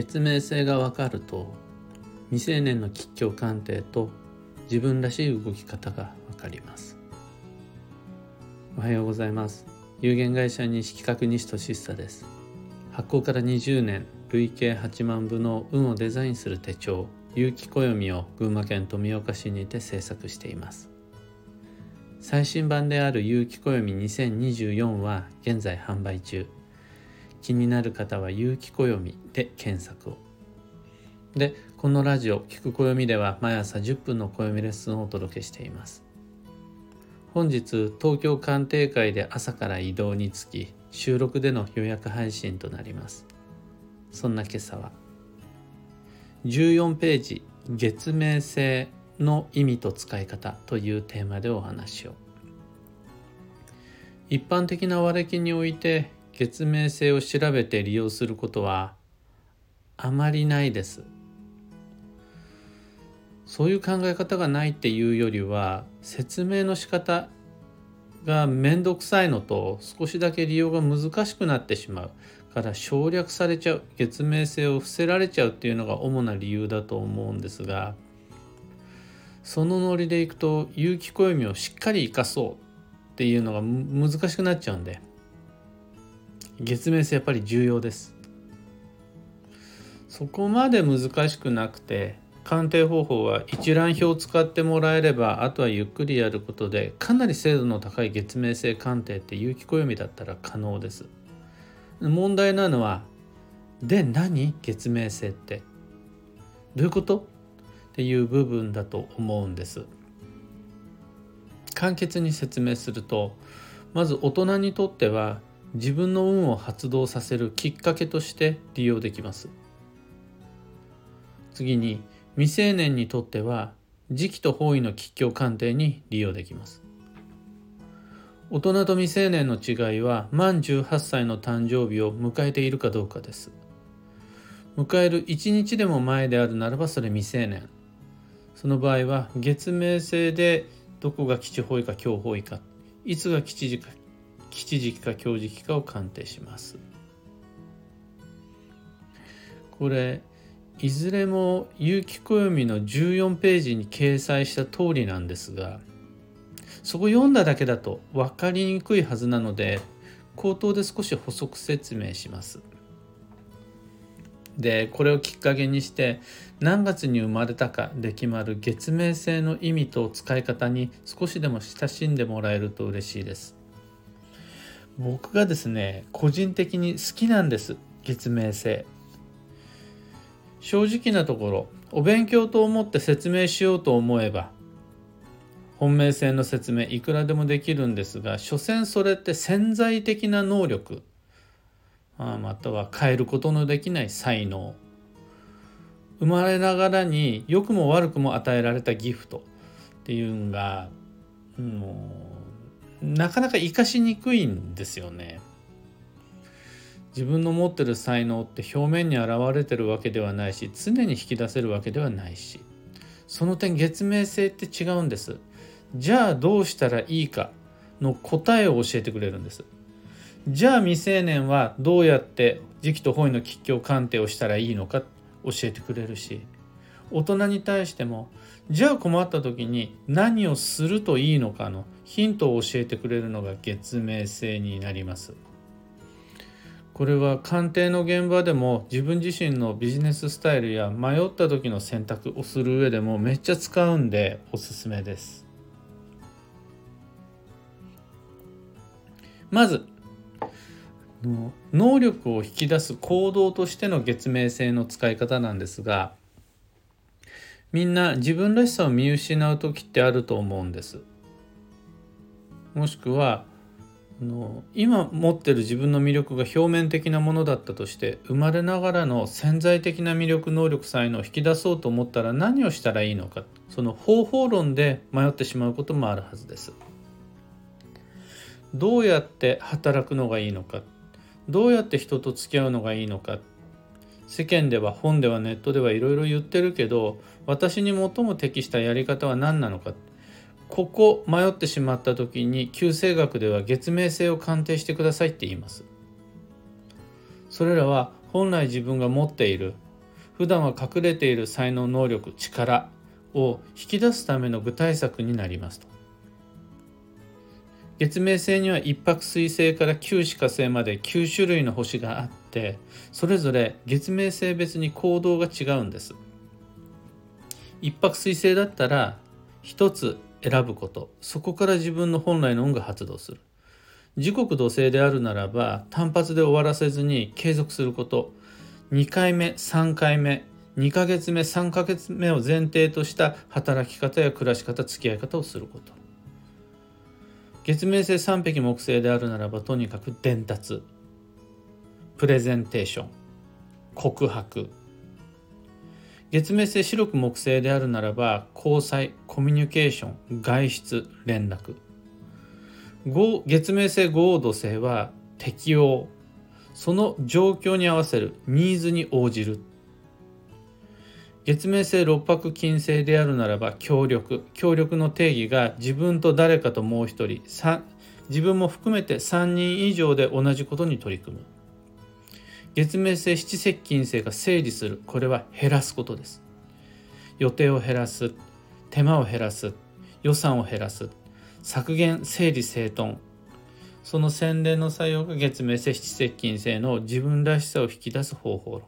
月明星が分かると未成年の吉凶鑑定と自分らしい動き方が分かります。おはようございます。有限会社西企画西俊久です。発行から20年累計8万部の運をデザインする手帳有機暦を群馬県富岡市にて制作しています。最新版である有機暦2024は現在販売中。気になる方は有機暦で検索を。でこのラジオ聞く暦では毎朝10分の暦レッスンをお届けしています。本日東京鑑定会で朝から移動につき収録での予約配信となります。そんな今朝は14ページ月明星の意味と使い方というテーマでお話を。一般的な和暦において月明星を調べて利用することはあまりないです。そういう考え方がないっていうよりは説明の仕方が面倒くさいのと少しだけ利用が難しくなってしまう。から省略されちゃう月明星を伏せられちゃうっていうのが主な理由だと思うんですがそのノリでいくと有機暦をしっかり生かそうっていうのが難しくなっちゃうんで月明星やっぱり重要です。そこまで難しくなくて鑑定方法は一覧表を使ってもらえればあとはゆっくりやることでかなり精度の高い月明星鑑定って有機暦だったら可能です。問題なのはで何？月明星って。どういうこと？っていう部分だと思うんです。簡潔に説明するとまず大人にとっては自分の運を発動させるきっかけとして利用できます。次に未成年にとっては時期と方位の吉凶鑑定に利用できます。大人と未成年の違いは満18歳の誕生日を迎えているかどうかです。迎える1日でも前であるならばそれ未成年。その場合は月明星でどこが吉方位か強方位かいつが吉時か吉時期か強時期かを鑑定しますこれいずれも有機暦の14ページに掲載した通りなんですがそこ読んだだけだと分かりにくいはずなので口頭で少し補足説明します。でこれをきっかけにして何月に生まれたかで決まる月明星の意味と使い方に少しでも親しんでもらえると嬉しいです。僕がですね個人的に好きなんです月明星。正直なところお勉強と思って説明しようと思えば本命性の説明いくらでもできるんですが所詮それって潜在的な能力または変えることのできない才能生まれながらに良くも悪くも与えられたギフトっていうのがもうなかなか生かしにくいんですよね。自分の持ってる才能って表面に現れてるわけではないし常に引き出せるわけではないし。その点月明性って違うんです。じゃあどうしたらいいかの答えを教えてくれるんです。じゃあ未成年はどうやって時期と本位の吉凶鑑定をしたらいいのか教えてくれるし大人に対してもじゃあ困った時に何をするといいのかのヒントを教えてくれるのが月明性になります。これは鑑定の現場でも自分自身のビジネススタイルや迷った時の選択をする上でもめっちゃ使うんでおすすめですまず能力を引き出す行動としての月明性の使い方なんですがみんな自分らしさを見失う時ってあると思うんですもしくはあの今持ってる自分の魅力が表面的なものだったとして生まれながらの潜在的な魅力能力才能を引き出そうと思ったら何をしたらいいのかその方法論で迷ってしまうこともあるはずです。どうやって働くのがいいのかどうやって人と付き合うのがいいのか世間では本ではネットではいろいろ言ってるけど私に最も適したやり方は何なのか。ここ迷ってしまった時に旧星学では月明星を鑑定してくださいって言います。それらは本来自分が持っている普段は隠れている才能能力力を引き出すための具体策になりますと。月明星には一泊水星から九死火星まで9種類の星があってそれぞれ月明星別に行動が違うんです。一泊水星だったら一つ選ぶこと。そこから自分の本来の運が発動する。時刻土星であるならば単発で終わらせずに継続すること。2回目3回目2ヶ月目3ヶ月目を前提とした働き方や暮らし方付き合い方をすること。月明星3匹木星であるならばとにかく伝達。プレゼンテーション告白。月明星白く木星であるならば交際コミュニケーション外出連絡。月明星合土星は適応。その状況に合わせるニーズに応じる。月明星六白金星であるならば協力。協力の定義が自分と誰かともう一人自分も含めて3人以上で同じことに取り組む。月明星七石金星が整理する。これは減らすことです。予定を減らす。手間を減らす。予算を減らす。削減整理整頓。その洗練の作用が月明星七石金星の自分らしさを引き出す方法論。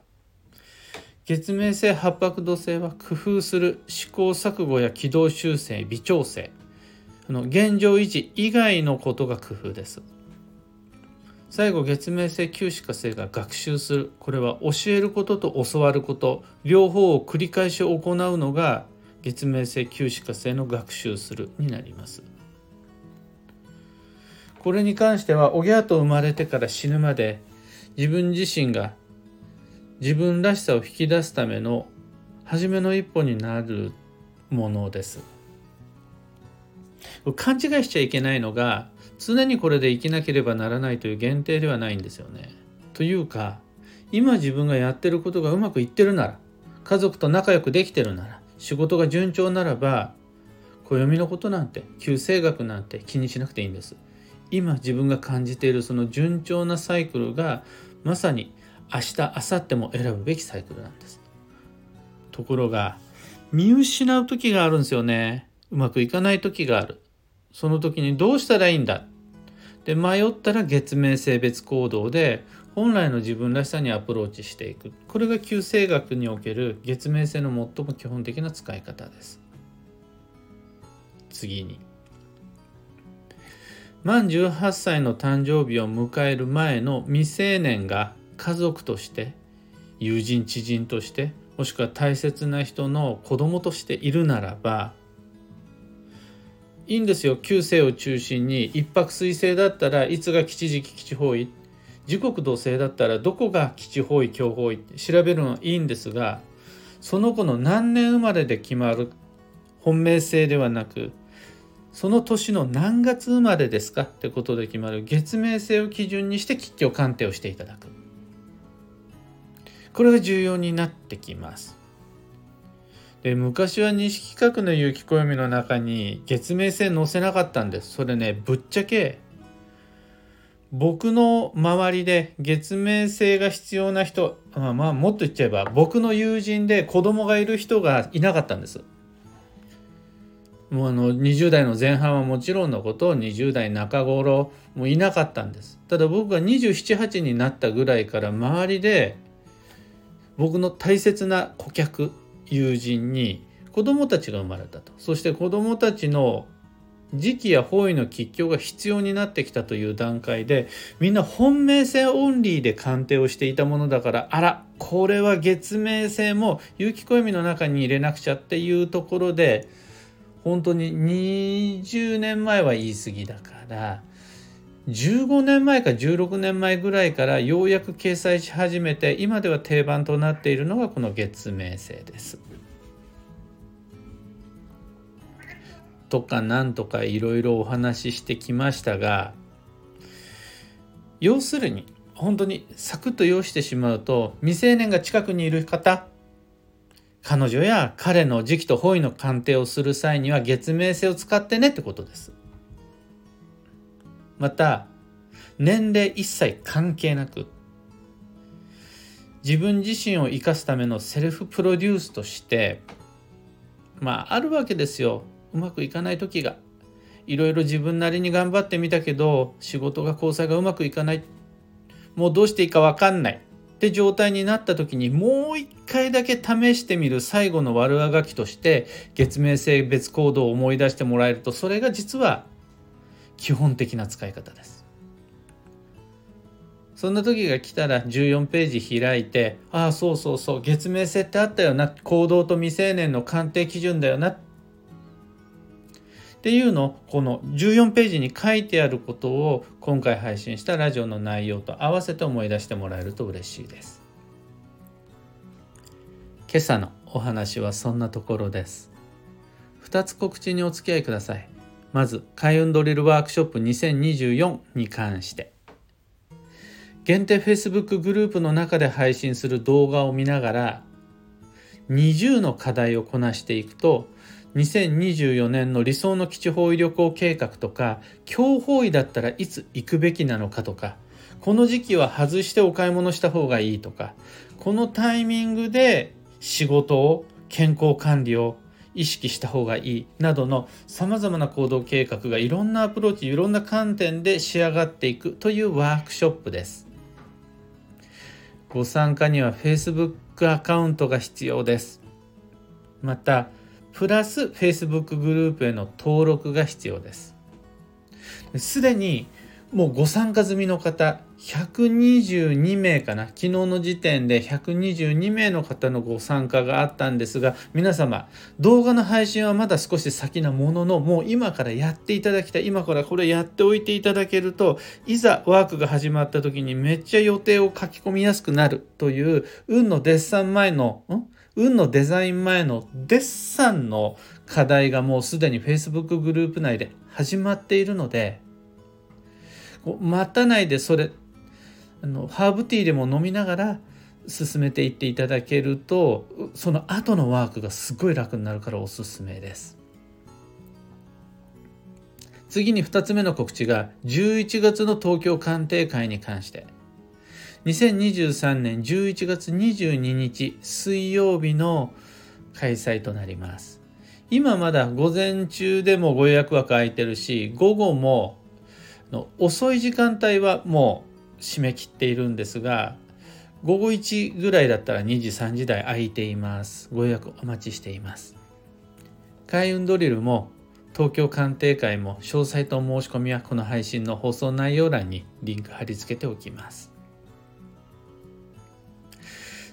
月明星八白土星は工夫する。試行錯誤や軌道修正微調整。の現状維持以外のことが工夫です。最後月明星旧歯火星が学習する。これは教えることと教わること。両方を繰り返し行うのが月明星旧歯火星の学習するになります。これに関してはおぎゃと生まれてから死ぬまで自分自身が自分らしさを引き出すための初めの一歩になるものです。勘違いしちゃいけないのが常にこれで生きなければならないという限定ではないんですよね。というか今自分がやってることがうまくいってるなら家族と仲良くできてるなら仕事が順調ならば暦のことなんて旧星学なんて気にしなくていいんです。今自分が感じているその順調なサイクルがまさに明日明後日も選ぶべきサイクルなんですところが見失う時があるんですよねうまくいかない時があるその時にどうしたらいいんだ？で迷ったら月面性別行動で本来の自分らしさにアプローチしていく。これが旧星学における月面性の最も基本的な使い方です。次に。満18歳の誕生日を迎える前の未成年が家族として友人知人としてもしくは大切な人の子供としているならばいいんですよ。旧世を中心に。一泊水星だったらいつが吉時期吉方位。時刻土星だったらどこが吉方位強方位。って調べるのはいいんですがその子の何年生まれで決まる。本命星ではなくその年の何月生まれですか？ってことで決まる。月命星を基準にして吉凶鑑定をしていただく。これが重要になってきます。で昔は西企画の雪暦の中に月明星載せなかったんです。それねぶっちゃけ僕の周りで月明星が必要な人、まあ、まあもっと言っちゃえば僕の友人で子供がいる人がいなかったんです。もうあの20代の前半はもちろんのこと20代中頃もいなかったんです。ただ僕が278になったぐらいから周りで僕の大切な顧客友人に子供たちが生まれたと。そして子供たちの時期や方位の吉凶が必要になってきたという段階でみんな本命性オンリーで鑑定をしていたものだからあらこれは月命性も有機暦の中に入れなくちゃっていうところで本当に20年前は言い過ぎだから15年前か16年前ぐらいからようやく掲載し始めて今では定番となっているのがこの月明星です。とかなんとかいろいろお話ししてきましたが要するに本当にサクッと要してしまうと未成年が近くにいる方彼女や彼の時期と方位の鑑定をする際には月明星を使ってねってことです。また年齢一切関係なく自分自身を生かすためのセルフプロデュースとしてまああるわけですよ。うまくいかない時が。いろいろ自分なりに頑張ってみたけど仕事が交際がうまくいかない。もうどうしていいか分かんない。って状態になった時にもう一回だけ試してみる。最後の悪あがきとして月明性別行動を思い出してもらえるとそれが実は基本的な使い方です。そんな時が来たら14ページ開いてああそうそうそう月明性ってあったよな行動と未成年の鑑定基準だよなっていうのをこの14ページに書いてあることを今回配信したラジオの内容と合わせて思い出してもらえると嬉しいです。今朝のお話はそんなところです。2つ告知にお付き合いください。まず、開運ドリルワークショップ2024に関して。限定 Facebook グループの中で配信する動画を見ながら20の課題をこなしていくと2024年の理想の基地方位旅行計画とか強方位だったらいつ行くべきなのかとかこの時期は外してお買い物した方がいいとかこのタイミングで仕事を健康管理を意識した方がいいなどのさまざまな行動計画がいろんなアプローチいろんな観点で仕上がっていくというワークショップです。ご参加には Facebook アカウントが必要です。またプラス Facebook グループへの登録が必要です。すでにもうご参加済みの方122名かな？昨日の時点で122名の方のご参加があったんですが皆様動画の配信はまだ少し先なもののもう今からやっていただきたい今からこれやっておいていただけるといざワークが始まった時にめっちゃ予定を書き込みやすくなるという運のデッサン前のん？運のデザイン前のデッサンの課題がもうすでに Facebook グループ内で始まっているので待たないでそれあのハーブティーでも飲みながら進めていっていただけるとその後のワークがすごい楽になるからおすすめです。次に2つ目の告知が11月の東京鑑定会に関して2023年11月22日水曜日の開催となります。今まだ午前中でもご予約枠空いてるし、午後も遅い時間帯はもう締め切っているんですが、午後1ぐらいだったら2時3時台空いています。ご予約お待ちしています。開運ドリルも東京鑑定会も詳細と申し込みはこの配信の放送内容欄にリンク貼り付けておきます。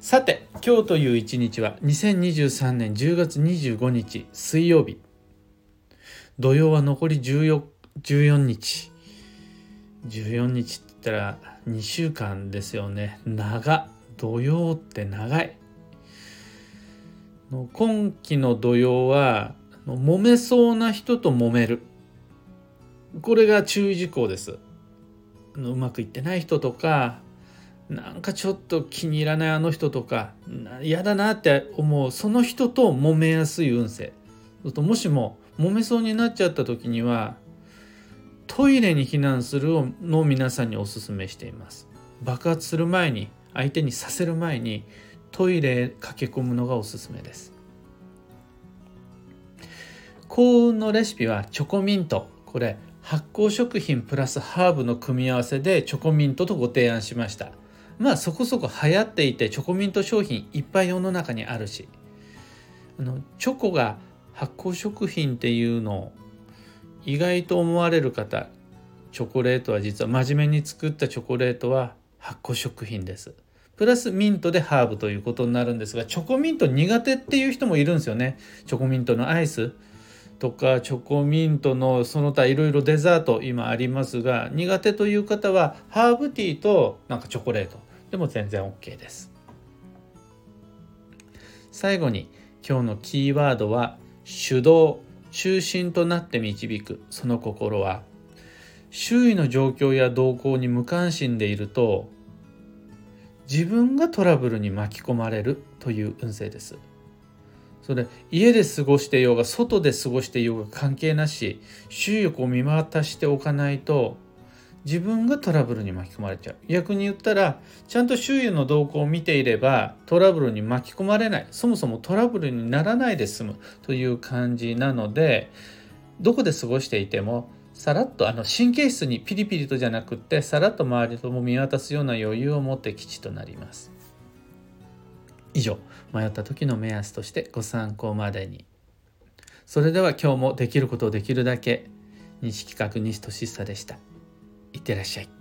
さて今日という一日は2023年10月25日水曜日土曜は残り14 14日14日ったら2週間ですよね。長。土曜って長い。今期の土曜は揉めそうな人と揉める。これが注意事項です。うまくいってない人とかなんかちょっと気に入らないあの人とか嫌だなって思うその人と揉めやすい運勢。ともしも揉めそうになっちゃった時にはトイレに避難するのを皆さんにお勧めしています。爆発する前に相手にさせる前にトイレへ駆け込むのがおすすめです。幸運のレシピはチョコミント。これ発酵食品プラスハーブの組み合わせでチョコミントとご提案しました。まあそこそこ流行っていてチョコミント商品いっぱい世の中にあるし。あのチョコが発酵食品っていうのを意外と思われる方チョコレートは実は真面目に作ったチョコレートは発酵食品です。プラスミントでハーブということになるんですがチョコミント苦手っていう人もいるんですよね。チョコミントのアイスとかチョコミントのその他いろいろデザート今ありますが苦手という方はハーブティーとなんかチョコレートでも全然 OK です。最後に今日のキーワードは主導中心となって導くその心は周囲の状況や動向に無関心でいると自分がトラブルに巻き込まれるという運勢です。それ家で過ごしていようが外で過ごしていようが関係なし周囲を見渡しておかないと自分がトラブルに巻き込まれちゃう。逆に言ったらちゃんと周囲の動向を見ていればトラブルに巻き込まれない。そもそもトラブルにならないで済む。という感じなのでどこで過ごしていてもさらっとあの神経質にピリピリとじゃなくってさらっと周りとも見渡すような余裕を持って吉となります。以上迷った時の目安としてご参考までに。それでは今日もできることをできるだけ西企画西俊久でした。いってらっしゃい。